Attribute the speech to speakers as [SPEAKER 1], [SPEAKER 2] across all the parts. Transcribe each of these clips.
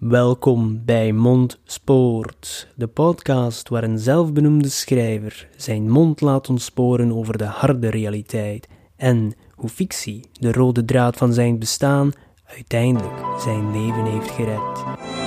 [SPEAKER 1] Welkom bij Mondspoort, de podcast waar een zelfbenoemde schrijver zijn mond laat ontsporen over de harde realiteit en hoe fictie, de rode draad van zijn bestaan, uiteindelijk zijn leven heeft gered.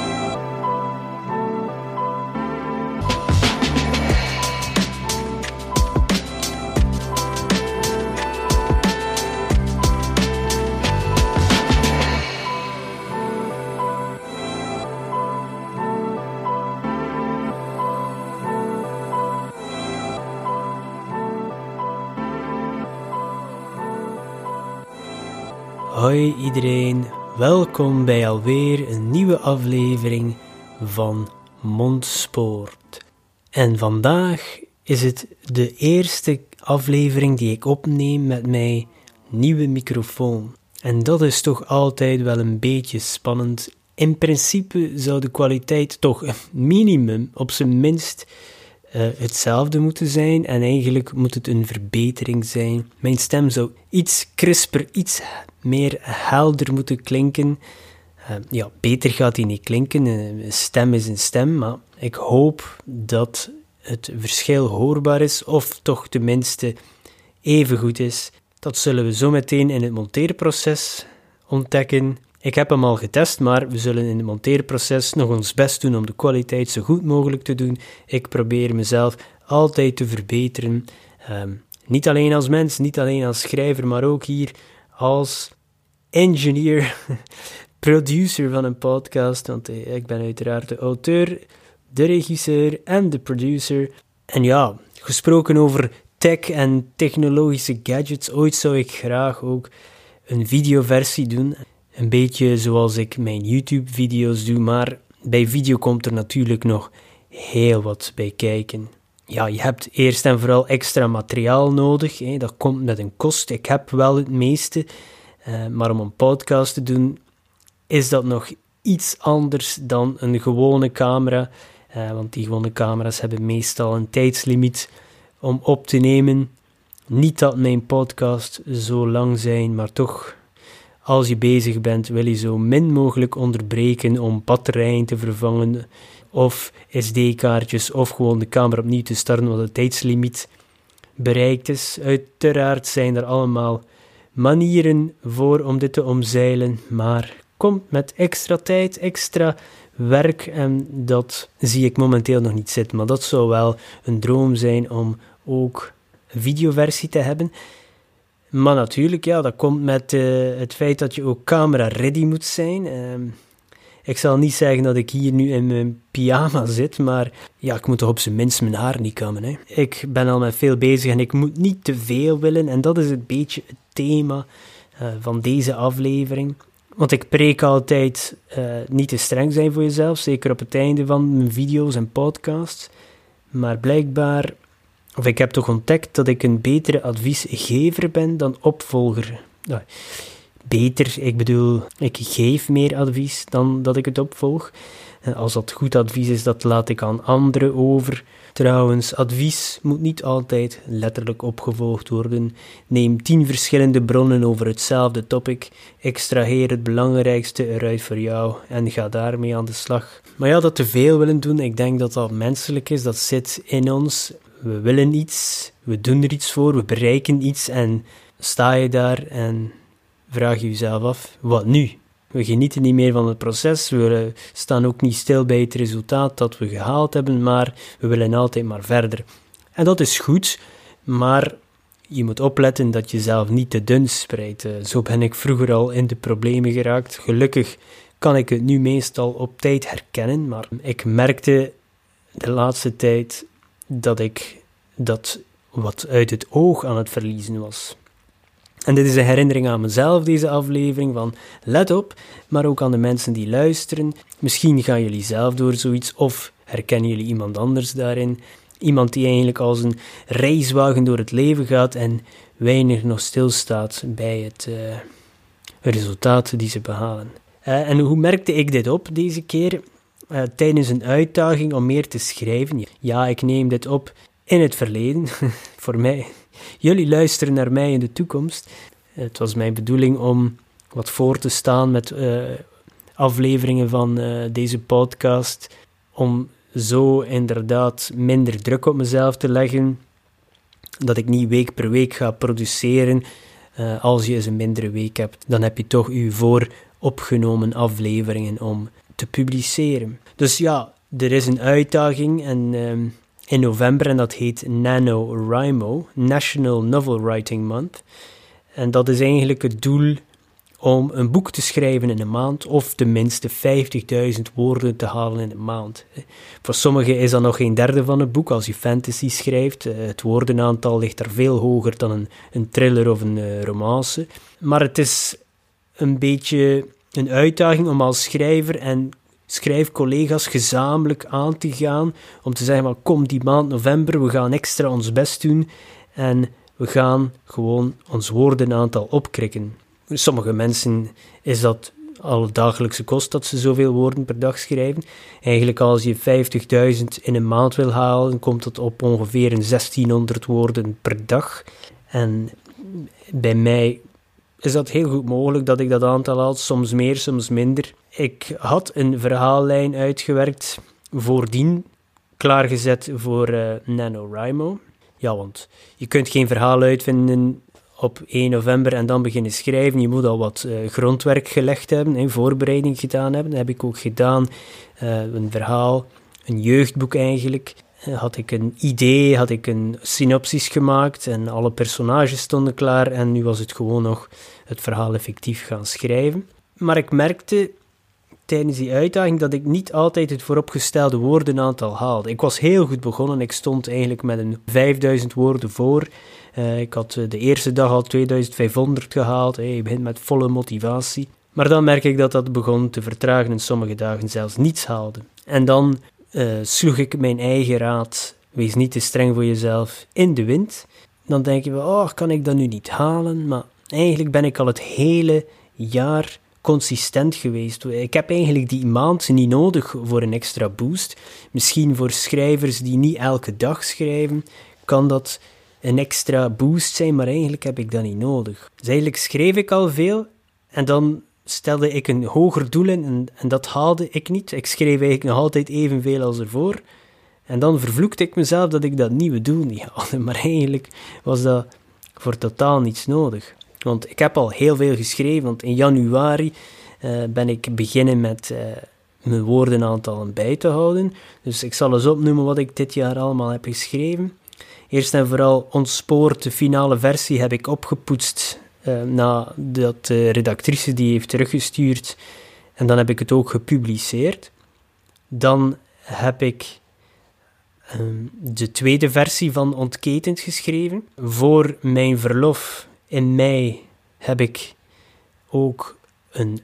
[SPEAKER 1] Hoi iedereen, welkom bij alweer een nieuwe aflevering van Mondspoort. En vandaag is het de eerste aflevering die ik opneem met mijn nieuwe microfoon. En dat is toch altijd wel een beetje spannend. In principe zou de kwaliteit toch minimum, op zijn minst, uh, hetzelfde moeten zijn. En eigenlijk moet het een verbetering zijn. Mijn stem zou iets crisper, iets meer helder moeten klinken. Uh, ja, beter gaat hij niet klinken. Een stem is een stem, maar ik hoop dat het verschil hoorbaar is, of toch tenminste even goed is. Dat zullen we zo meteen in het monteerproces ontdekken. Ik heb hem al getest, maar we zullen in het monteerproces nog ons best doen om de kwaliteit zo goed mogelijk te doen. Ik probeer mezelf altijd te verbeteren. Um, niet alleen als mens, niet alleen als schrijver, maar ook hier als engineer, producer van een podcast. Want eh, ik ben uiteraard de auteur, de regisseur en de producer. En ja, gesproken over tech en technologische gadgets, ooit zou ik graag ook een videoversie doen. Een beetje zoals ik mijn YouTube-video's doe, maar bij video komt er natuurlijk nog heel wat bij kijken. Ja, je hebt eerst en vooral extra materiaal nodig. Hè. Dat komt met een kost. Ik heb wel het meeste, uh, maar om een podcast te doen is dat nog iets anders dan een gewone camera. Uh, want die gewone camera's hebben meestal een tijdslimiet om op te nemen. Niet dat mijn podcast zo lang zijn, maar toch als je bezig bent, wil je zo min mogelijk onderbreken om batterijen te vervangen of SD-kaartjes of gewoon de camera opnieuw te starten, wat het tijdslimiet bereikt is. Uiteraard zijn er allemaal manieren voor om dit te omzeilen, maar komt met extra tijd, extra werk en dat zie ik momenteel nog niet zitten. Maar dat zou wel een droom zijn om ook een videoversie te hebben. Maar natuurlijk, ja, dat komt met uh, het feit dat je ook camera-ready moet zijn. Uh, ik zal niet zeggen dat ik hier nu in mijn pyjama zit, maar ja, ik moet toch op zijn minst mijn haar niet kammen. Hè. Ik ben al met veel bezig en ik moet niet te veel willen. En dat is een beetje het thema uh, van deze aflevering. Want ik preek altijd uh, niet te streng zijn voor jezelf, zeker op het einde van mijn video's en podcasts. Maar blijkbaar of ik heb toch ontdekt dat ik een betere adviesgever ben dan opvolger. Beter, ik bedoel, ik geef meer advies dan dat ik het opvolg. Als dat goed advies is, dat laat ik aan anderen over. Trouwens, advies moet niet altijd letterlijk opgevolgd worden. Neem tien verschillende bronnen over hetzelfde topic, extraheer het belangrijkste eruit voor jou en ga daarmee aan de slag. Maar ja, dat te veel willen doen, ik denk dat dat menselijk is, dat zit in ons we willen iets, we doen er iets voor, we bereiken iets en sta je daar en vraag je jezelf af, wat nu? We genieten niet meer van het proces, we staan ook niet stil bij het resultaat dat we gehaald hebben, maar we willen altijd maar verder. En dat is goed, maar je moet opletten dat je zelf niet te dun spreidt. Zo ben ik vroeger al in de problemen geraakt. Gelukkig kan ik het nu meestal op tijd herkennen, maar ik merkte de laatste tijd dat ik dat wat uit het oog aan het verliezen was. En dit is een herinnering aan mezelf, deze aflevering, van let op, maar ook aan de mensen die luisteren. Misschien gaan jullie zelf door zoiets, of herkennen jullie iemand anders daarin. Iemand die eigenlijk als een reiswagen door het leven gaat en weinig nog stilstaat bij het uh, resultaat die ze behalen. Uh, en hoe merkte ik dit op deze keer? uh, tijdens een uitdaging om meer te schrijven. Ja, ik neem dit op in het verleden. Voor mij. Jullie luisteren naar mij in de toekomst. Het was mijn bedoeling om wat voor te staan met uh, afleveringen van deze podcast, om zo inderdaad minder druk op mezelf te leggen, dat ik niet week per week ga produceren. als je eens een mindere week hebt, dan heb je toch je vooropgenomen afleveringen om te publiceren. Dus ja, er is een uitdaging en, ehm, in november en dat heet NaNoWriMo, National Novel Writing Month. En dat is eigenlijk het doel om een boek te schrijven in een maand of tenminste 50.000 woorden te halen in een maand. Voor sommigen is dat nog geen derde van het boek als je fantasy schrijft. Eh, het woordenaantal ligt daar veel hoger dan een, een thriller of een uh, romance. Maar het is een beetje een uitdaging om als schrijver en schrijfcollega's gezamenlijk aan te gaan om te zeggen, maar kom die maand november, we gaan extra ons best doen en we gaan gewoon ons woordenaantal opkrikken. Sommige mensen is dat al dagelijkse kost dat ze zoveel woorden per dag schrijven. Eigenlijk als je 50.000 in een maand wil halen, komt het op ongeveer een 1600 woorden per dag. En bij mij is dat heel goed mogelijk dat ik dat aantal haal, soms meer, soms minder. Ik had een verhaallijn uitgewerkt, voordien klaargezet voor uh, NaNoWriMo. Ja, want je kunt geen verhaal uitvinden op 1 november en dan beginnen schrijven. Je moet al wat uh, grondwerk gelegd hebben, en voorbereiding gedaan hebben. Dat heb ik ook gedaan. Uh, een verhaal, een jeugdboek eigenlijk. Had ik een idee, had ik een synopsis gemaakt en alle personages stonden klaar. En nu was het gewoon nog het verhaal effectief gaan schrijven. Maar ik merkte tijdens die uitdaging dat ik niet altijd het vooropgestelde woordenaantal haalde. Ik was heel goed begonnen. Ik stond eigenlijk met een 5000 woorden voor. Uh, ik had eh, de eerste dag al 2500 gehaald. Hey, je begint met volle motivatie. Maar dan merk ik dat dat begon te vertragen en sommige dagen zelfs niets haalde. En dan uh, sloeg ik mijn eigen raad, wees niet te streng voor jezelf, in de wind. Dan denk je, oh, kan ik dat nu niet halen? Maar eigenlijk ben ik al het hele jaar consistent geweest. Ik heb eigenlijk die maand niet nodig voor een extra boost. Misschien voor schrijvers die niet elke dag schrijven, kan dat een extra boost zijn, maar eigenlijk heb ik dat niet nodig. Dus eigenlijk schreef ik al veel en dan stelde ik een hoger doel in en, en dat haalde ik niet. Ik schreef eigenlijk nog altijd evenveel als ervoor. En dan vervloekte ik mezelf dat ik dat nieuwe doel niet haalde. Maar eigenlijk was dat voor totaal niets nodig. Want ik heb al heel veel geschreven, want in januari uh, ben ik beginnen met uh, mijn woordenaantallen bij te houden. Dus ik zal eens opnoemen wat ik dit jaar allemaal heb geschreven. Eerst en vooral Ontspoord, de finale versie, heb ik opgepoetst nadat de redactrice die heeft teruggestuurd. En dan heb ik het ook gepubliceerd. Dan heb ik um, de tweede versie van Ontketend geschreven. Voor mijn verlof in mei heb ik ook een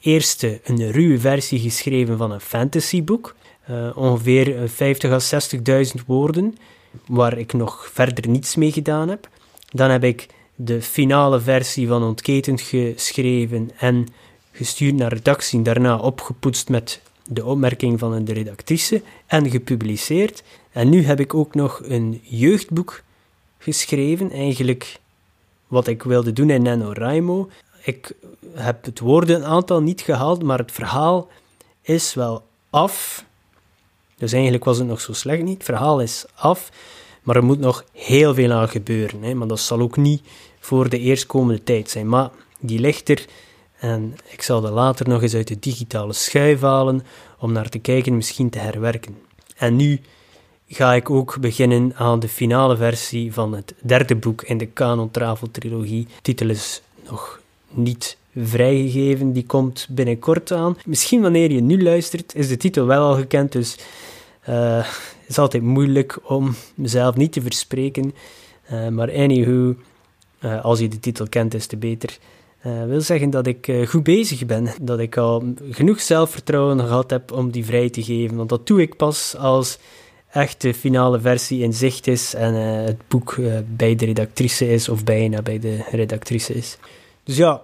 [SPEAKER 1] eerste, een ruwe versie geschreven van een fantasyboek. Uh, ongeveer 50 à 60.000 woorden, waar ik nog verder niets mee gedaan heb. Dan heb ik de finale versie van Ontketend geschreven en gestuurd naar redactie, daarna opgepoetst met de opmerking van de redactrice en gepubliceerd. En nu heb ik ook nog een jeugdboek geschreven, eigenlijk wat ik wilde doen in NaNoWriMo. Ik heb het woordenaantal niet gehaald, maar het verhaal is wel af. Dus eigenlijk was het nog zo slecht niet. Het verhaal is af, maar er moet nog heel veel aan gebeuren. Hè. Maar dat zal ook niet voor de eerstkomende tijd zijn. Maar die ligt er en ik zal dat later nog eens uit de digitale schuif halen om naar te kijken, misschien te herwerken. En nu ga ik ook beginnen aan de finale versie van het derde boek in de Canon Travel trilogie. De titel is nog niet vrijgegeven, die komt binnenkort aan. Misschien wanneer je nu luistert, is de titel wel al gekend, dus het is altijd moeilijk om mezelf niet te verspreken. Uh, maar anywho, uh, als je de titel kent, is te beter. Uh, wil zeggen dat ik goed bezig ben. Dat ik al genoeg zelfvertrouwen gehad heb om die vrij te geven. Want dat doe ik pas als echt de finale versie in zicht is en het boek bij de redactrice is, of bijna bij de redactrice is. Dus ja,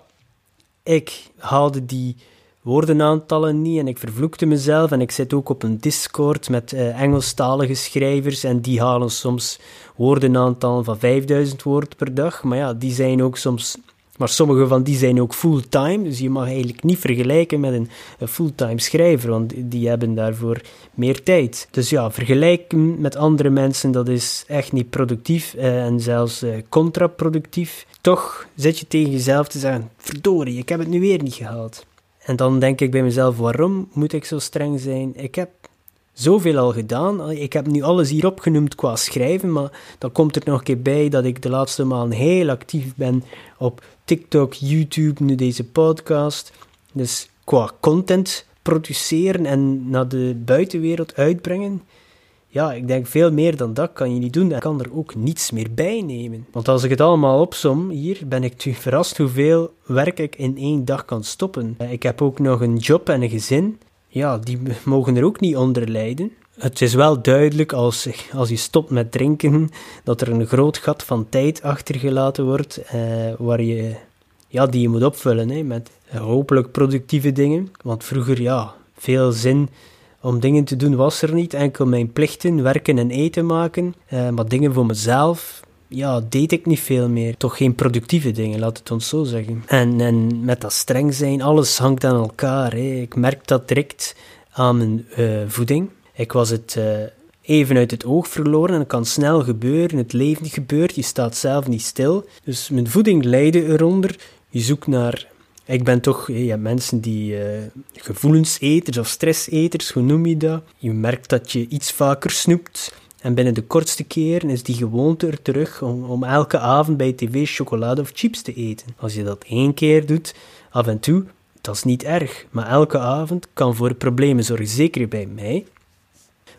[SPEAKER 1] ik haalde die woordenaantallen niet en ik vervloekte mezelf. En ik zit ook op een Discord met uh, Engelstalige schrijvers en die halen soms woordenaantallen van 5000 woorden per dag. Maar ja, die zijn ook soms Maar sommige van die zijn ook fulltime, dus je mag eigenlijk niet vergelijken met een, een fulltime schrijver, want die hebben daarvoor meer tijd. Dus ja, vergelijken met andere mensen, dat is echt niet productief eh, en zelfs eh, contraproductief. Toch zit je tegen jezelf te zeggen, verdorie, ik heb het nu weer niet gehaald. En dan denk ik bij mezelf, waarom moet ik zo streng zijn? Ik heb zoveel al gedaan. Ik heb nu alles hier opgenoemd qua schrijven, maar dan komt er nog een keer bij dat ik de laatste maanden heel actief ben op TikTok, YouTube, nu deze podcast. Dus qua content produceren en naar de buitenwereld uitbrengen, ja, ik denk veel meer dan dat kan je niet doen. Ik kan er ook niets meer bij nemen. Want als ik het allemaal opsom, hier ben ik tu verrast hoeveel werk ik in één dag kan stoppen. Ik heb ook nog een job en een gezin ja, die mogen er ook niet onder lijden. Het is wel duidelijk als, als je stopt met drinken, dat er een groot gat van tijd achtergelaten wordt, eh, waar je, ja, die je moet opvullen hè, met hopelijk productieve dingen. Want vroeger, ja, veel zin om dingen te doen was er niet. Enkel mijn plichten, werken en eten maken. Eh, maar dingen voor mezelf, ja, deed ik niet veel meer. Toch geen productieve dingen, laat het ons zo zeggen. En, en met dat streng zijn, alles hangt aan elkaar. Hè. Ik merk dat direct aan mijn uh, voeding. Ik was het uh, even uit het oog verloren en het kan snel gebeuren. Het leven gebeurt, je staat zelf niet stil. Dus mijn voeding leidde eronder. Je zoekt naar ik ben toch, je hebt mensen die uh, gevoelseneters of stresseters, hoe noem je dat? Je merkt dat je iets vaker snoept. En binnen de kortste keren is die gewoonte er terug om, om elke avond bij tv chocolade of chips te eten. Als je dat één keer doet, af en toe, dat is niet erg. Maar elke avond kan voor problemen zorgen, zeker bij mij.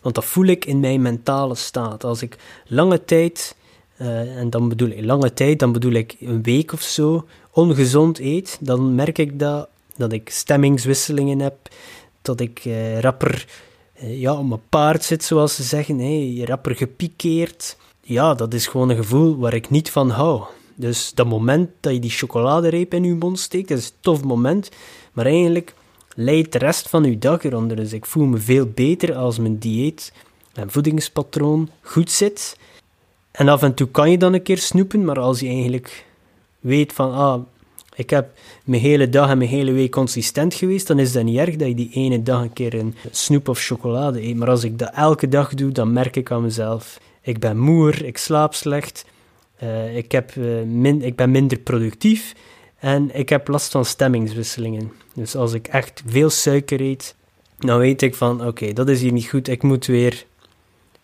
[SPEAKER 1] Want dat voel ik in mijn mentale staat. Als ik lange tijd, uh, en dan bedoel ik lange tijd, dan bedoel ik een week of zo, ongezond eet, dan merk ik dat, dat ik stemmingswisselingen heb, dat ik uh, rapper eh, ja, op mijn paard zit, zoals ze zeggen. Hey, rapper gepikeerd. Ja, dat is gewoon een gevoel waar ik niet van hou. Dus dat moment dat je die chocoladereep in je mond steekt, dat is een tof moment. Maar eigenlijk leidt de rest van je dag eronder. Dus ik voel me veel beter als mijn dieet en voedingspatroon goed zit. En af en toe kan je dan een keer snoepen, maar als je eigenlijk weet van, ah, ik heb mijn hele dag en mijn hele week consistent geweest, dan is dat niet erg dat je die ene dag een keer een snoep of chocolade eet. Maar als ik dat elke dag doe, dan merk ik aan mezelf. Ik ben moer, ik slaap slecht, uh, ik, heb, uh, ik ben minder productief en ik heb last van stemmingswisselingen. Dus als ik echt veel suiker eet, dan weet ik van oké, dat is hier niet goed. Ik moet weer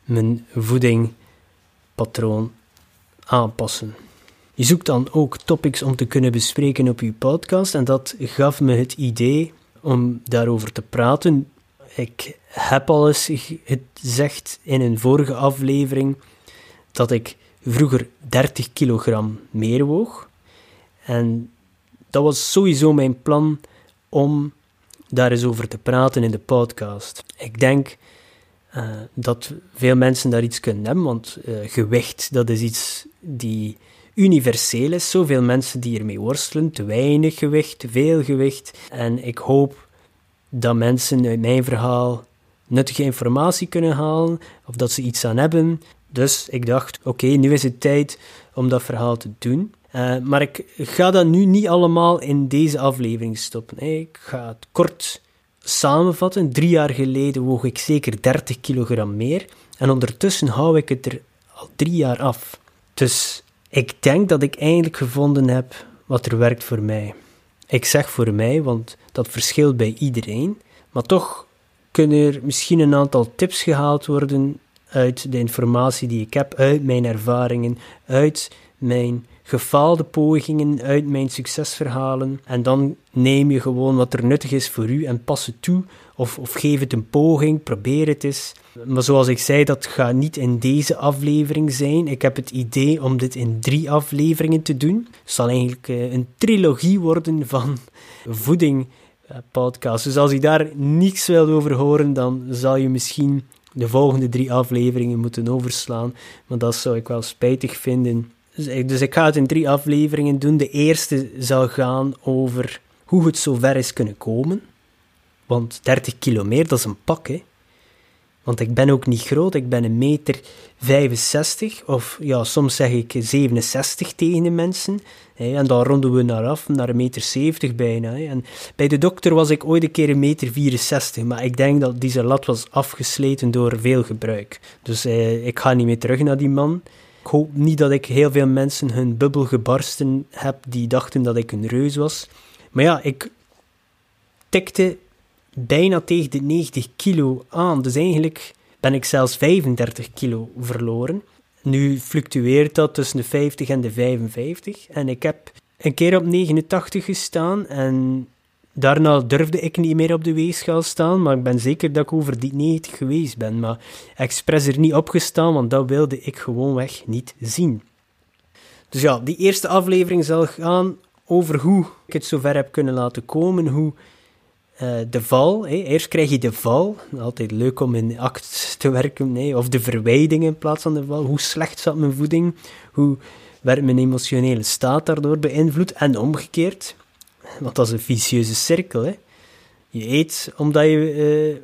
[SPEAKER 1] mijn voedingpatroon aanpassen. Je zoekt dan ook topics om te kunnen bespreken op je podcast en dat gaf me het idee om daarover te praten. Ik heb al eens gezegd in een vorige aflevering dat ik vroeger 30 kilogram meer woog. En dat was sowieso mijn plan om daar eens over te praten in de podcast. Ik denk uh, dat veel mensen daar iets kunnen hebben, want uh, gewicht, dat is iets die universeel is. Zoveel mensen die ermee worstelen, te weinig gewicht, te veel gewicht. En ik hoop dat mensen uit mijn verhaal nuttige informatie kunnen halen, of dat ze iets aan hebben. Dus ik dacht, oké, nu is het tijd om dat verhaal te doen. Uh, maar ik ga dat nu niet allemaal in deze aflevering stoppen. Ik ga het kort samenvatten. Drie jaar geleden woog ik zeker 30 kilogram meer. En ondertussen hou ik het er al drie jaar af. Dus ik denk dat ik eindelijk gevonden heb wat er werkt voor mij. Ik zeg voor mij, want dat verschilt bij iedereen. Maar toch kunnen er misschien een aantal tips gehaald worden uit de informatie die ik heb, uit mijn ervaringen, uit mijn gefaalde pogingen, uit mijn succesverhalen. En dan neem je gewoon wat er nuttig is voor u en pas het toe. Of, of geef het een poging, probeer het eens. Maar zoals ik zei, dat gaat niet in deze aflevering zijn. Ik heb het idee om dit in drie afleveringen te doen. Het zal eigenlijk eh, een trilogie worden van voeding eh, podcasts. Dus als je daar niets wil over horen, dan zal je misschien de volgende drie afleveringen moeten overslaan. Maar dat zou ik wel spijtig vinden. Dus ik, dus ik ga het in drie afleveringen doen. De eerste zal gaan over hoe het zo ver is kunnen komen. Want 30 kilometer, dat is een pak, hè. Want ik ben ook niet groot, ik ben een meter 65, of ja, soms zeg ik 67 tegen de mensen. Hè, en dan ronden we naar af, naar een meter 70 bijna. Hè. En bij de dokter was ik ooit een keer een meter 64, maar ik denk dat deze lat was afgesleten door veel gebruik. Dus eh, ik ga niet meer terug naar die man. Ik hoop niet dat ik heel veel mensen hun bubbel gebarsten heb die dachten dat ik een reus was. Maar ja, ik tikte bijna tegen de 90 kilo aan. Dus eigenlijk ben ik zelfs 35 kilo verloren. Nu fluctueert dat tussen de 50 en de 55. En ik heb een keer op 89 gestaan en daarna durfde ik niet meer op de weegschaal staan, maar ik ben zeker dat ik over die 90 geweest ben. Maar expres er niet opgestaan, want dat wilde ik gewoonweg niet zien. Dus ja, die eerste aflevering zal gaan over hoe ik het zover heb kunnen laten komen, hoe uh, de val. Eerst krijg je de val. Altijd leuk om in act te werken. Hè. Of de verwijding in plaats van de val. Hoe slecht zat mijn voeding? Hoe werd mijn emotionele staat daardoor beïnvloed? En omgekeerd. Want dat is een vicieuze cirkel. Hè. Je eet omdat je uh,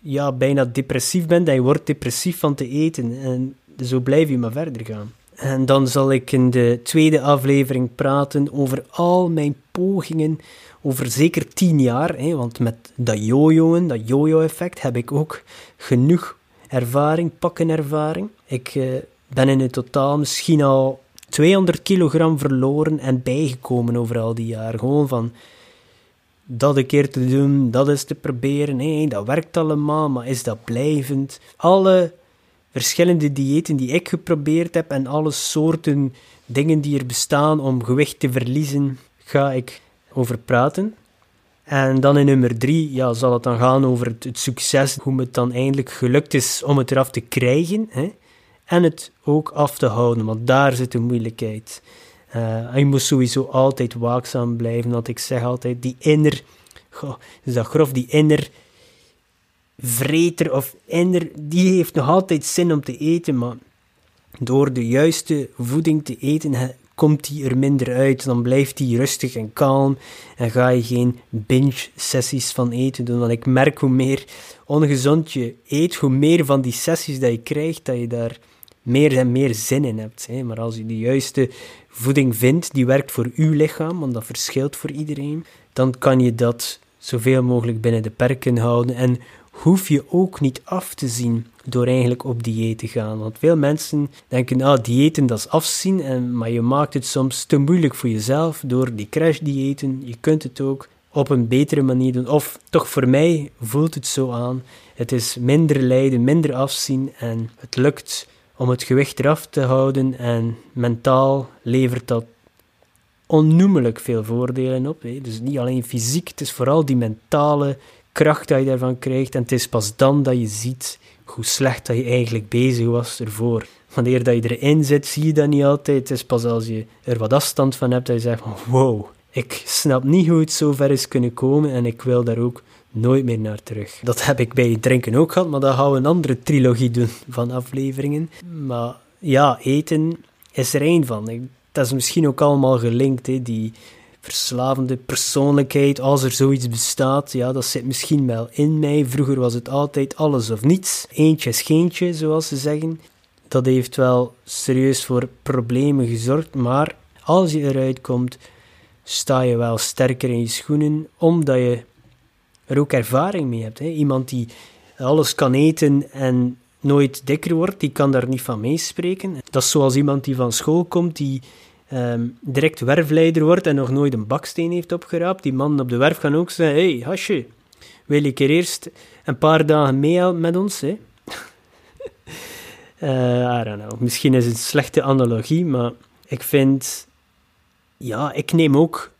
[SPEAKER 1] ja, bijna depressief bent. En je wordt depressief van te eten. En zo blijf je maar verder gaan. En dan zal ik in de tweede aflevering praten over al mijn pogingen over zeker tien jaar, hè, want met dat jojoen, dat jojo-effect, heb ik ook genoeg ervaring, pakkenervaring. Ik uh, ben in het totaal misschien al 200 kilogram verloren en bijgekomen over al die jaren. Gewoon van dat een keer te doen, dat is te proberen. Nee, dat werkt allemaal, maar is dat blijvend? Alle verschillende diëten die ik geprobeerd heb en alle soorten dingen die er bestaan om gewicht te verliezen, ga ik over praten. En dan in nummer drie ja, zal het dan gaan over het, succes, hoe het dan eindelijk gelukt is om het eraf te krijgen. Hè? En het ook af te houden, want daar zit de moeilijkheid. Uh, je moet sowieso altijd waakzaam blijven, want ik zeg altijd, die inner, goh, is dat grof, die inner vreter of inner, die heeft nog altijd zin om te eten, maar door de juiste voeding te eten komt hij er minder uit. Dan blijft hij rustig en kalm en ga je geen binge-sessies van eten doen. Want ik merk hoe meer ongezond je eet, hoe meer van die sessies dat je krijgt, dat je daar meer en meer zin in hebt. Hè. Maar als je de juiste voeding vindt, die werkt voor uw lichaam, want dat verschilt voor iedereen, dan kan je dat zoveel mogelijk binnen de perken houden en hoef je ook niet af te zien door eigenlijk op dieet te gaan. Want veel mensen denken, nou, diëten dat is afzien, en, maar je maakt het soms te moeilijk voor jezelf door die crash-diëten. Je kunt het ook op een betere manier doen. Of toch voor mij voelt het zo aan. Het is minder lijden, minder afzien en het lukt om het gewicht eraf te houden en mentaal levert dat onnoemelijk veel voordelen op. Hè. Dus niet alleen fysiek, het is vooral die mentale kracht dat je daarvan krijgt. En het is pas dan dat je ziet hoe slecht dat je eigenlijk bezig was ervoor. Wanneer dat je erin zit, zie je dat niet altijd. Het is pas als je er wat afstand van hebt dat je zegt van wow, ik snap niet hoe het zo ver is kunnen komen en ik wil daar ook nooit meer naar terug. Dat heb ik bij drinken ook gehad, maar dan gaan we een andere trilogie doen van afleveringen. Maar ja, eten is er één van. Dat is misschien ook allemaal gelinkt, hè, die verslavende persoonlijkheid, als er zoiets bestaat, ja, dat zit misschien wel in mij. Vroeger was het altijd alles of niets. Eentje is geentje, zoals ze zeggen. Dat heeft wel serieus voor problemen gezorgd, maar als je eruit komt, sta je wel sterker in je schoenen, omdat je er ook ervaring mee hebt. Hè. Iemand die alles kan eten en nooit dikker wordt, die kan daar niet van meespreken. Dat is zoals iemand die van school komt, die um, direct werfleider wordt en nog nooit een baksteen heeft opgeraapt. Die man op de werf gaan ook zeggen, hey, hasje, wil ik er eerst een paar dagen mee met ons? Hè? uh, I don't know. Misschien is het een slechte analogie, maar ik vind... Ja, ik neem ook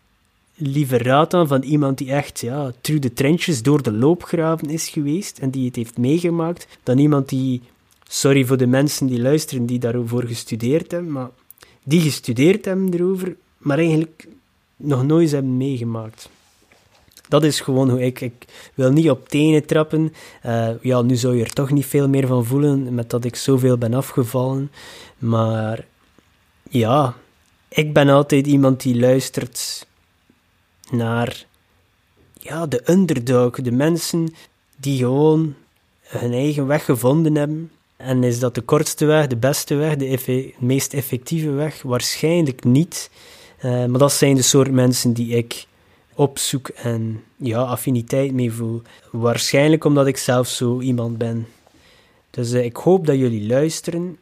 [SPEAKER 1] liever raad aan van iemand die echt ja, through de trenches door de loopgraven is geweest en die het heeft meegemaakt, dan iemand die, sorry voor de mensen die luisteren, die daarvoor gestudeerd hebben, maar die gestudeerd hebben erover, maar eigenlijk nog nooit hebben meegemaakt. Dat is gewoon hoe ik. Ik wil niet op tenen trappen. Uh, ja, nu zou je er toch niet veel meer van voelen, met dat ik zoveel ben afgevallen. Maar ja, ik ben altijd iemand die luistert naar ja, de underdog, de mensen die gewoon hun eigen weg gevonden hebben. En is dat de kortste weg, de beste weg, de meest effectieve weg? Waarschijnlijk niet. Uh, maar dat zijn de soort mensen die ik opzoek en ja, affiniteit mee voel. Waarschijnlijk omdat ik zelf zo iemand ben. Dus uh, ik hoop dat jullie luisteren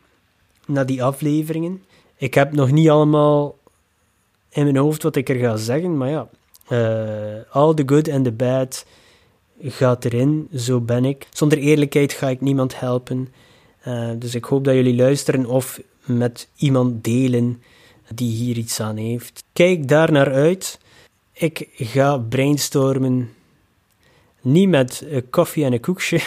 [SPEAKER 1] naar die afleveringen. Ik heb nog niet allemaal in mijn hoofd wat ik er ga zeggen, maar ja, uh, all the good and the bad gaat erin, zo ben ik. Zonder eerlijkheid ga ik niemand helpen. Uh, dus ik hoop dat jullie luisteren of met iemand delen die hier iets aan heeft. Kijk daar naar uit. Ik ga brainstormen. Niet met koffie en een koekje.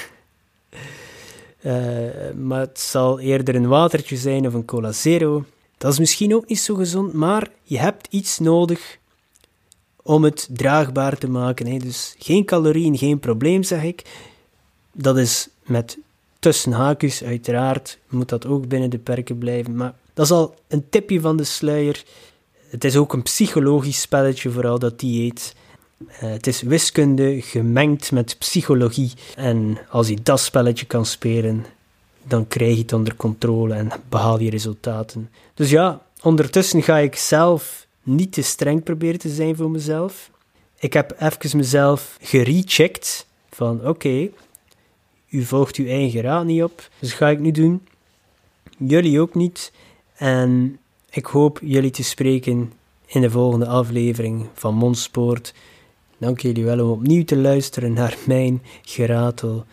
[SPEAKER 1] Uh, maar het zal eerder een watertje zijn of een cola zero. Dat is misschien ook niet zo gezond, maar je hebt iets nodig om het draagbaar te maken. Hè. Dus geen calorieën, geen probleem, zeg ik. Dat is met tussen haakjes, uiteraard moet dat ook binnen de perken blijven. Maar dat is al een tipje van de sluier. Het is ook een psychologisch spelletje, vooral dat dieet. Uh, het is wiskunde gemengd met psychologie. En als je dat spelletje kan spelen, dan krijg je het onder controle en behaal je resultaten. Dus ja, ondertussen ga ik zelf niet te streng proberen te zijn voor mezelf. Ik heb even mezelf gerecheckt van oké, u volgt uw eigen raad niet op, dus ga ik nu doen. Jullie ook niet. En ik hoop jullie te spreken in de volgende aflevering van Mondspoort. Dank jullie wel om opnieuw te luisteren naar mijn geratel.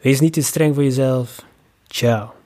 [SPEAKER 1] Wees niet te streng voor jezelf. Ciao.